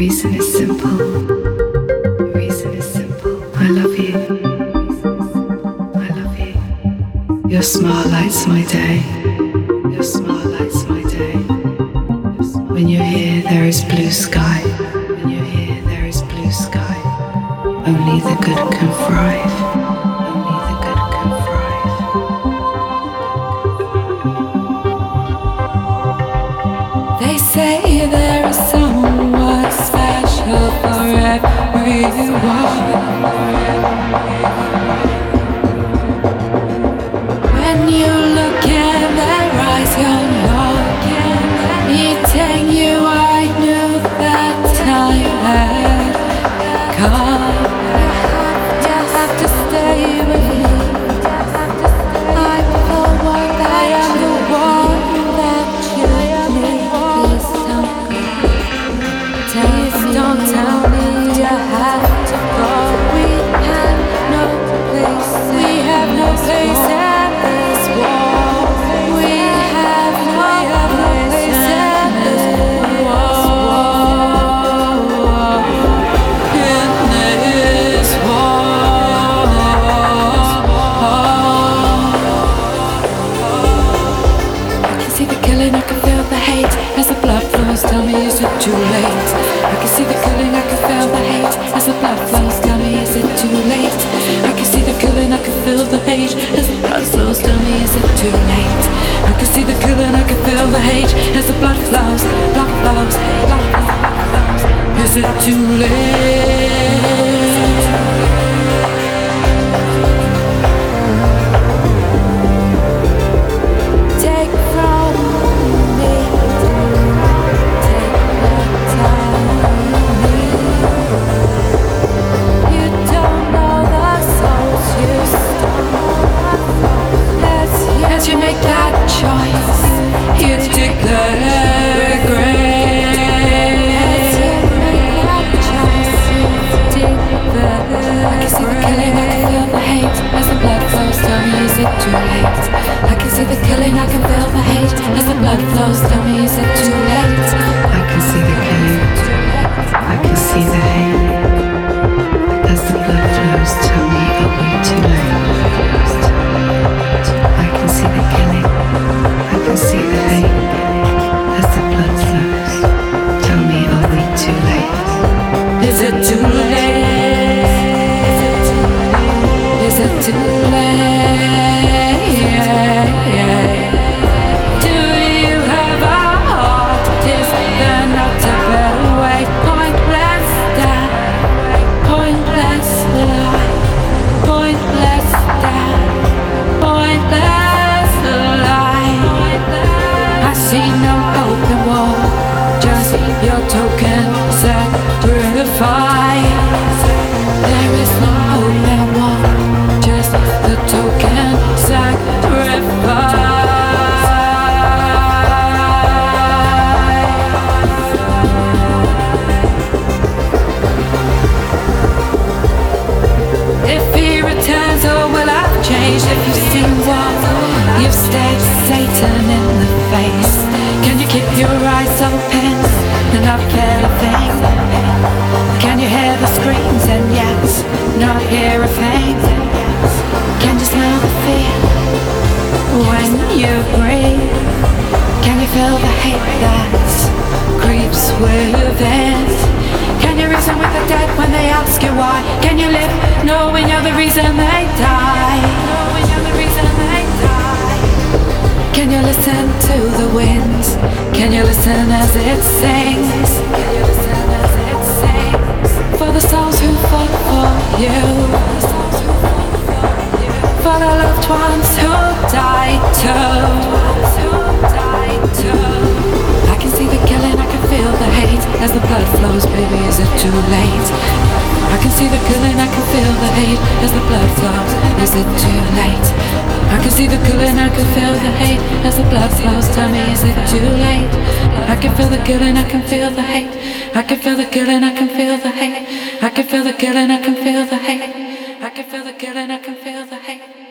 reason is simple. Reason is simple. I love you. I love you. Your smile lights my day. Your smile lights my day. When you're here, there is blue sky. When you're here, there is blue sky. Only the good can thrive. See the killing, I can feel the hate as the blood flows. Tell me, is it too late? I can see the killing, I can feel the hate as the blood flows. Tell me, is it too late? I can see the killing, I can feel the hate as the blood flows, blood flows, blood flows. Is it too late? Just your token sacrifice. There is no open war, just the token sacrifice. If he returns, will I've changed? If you've seen what you've stared Satan in the face, keep your eyes open and not feel a thing? Can you hear the screams and yet not hear a thing? Can you smell the fear when you breathe? Can you feel the hate that creeps within? Can you reason with the dead when they ask you why? Can you live knowing you're the reason they die? Can you listen to the you listen as it sings? Can you listen as it sings? For the souls who fought for you. For the loved ones who died too. As the blood flows, baby. Is it too late? I can see the killing, I can feel the hate as the blood flows. Is it too late? I can see the killing, I can feel the hate as the blood flows. Tell me, is it too late? I can feel the killing, I can feel the hate. I can feel the killing, I can feel the hate. I can feel the killing, I can feel the hate. I can feel the killing, I can feel the hate.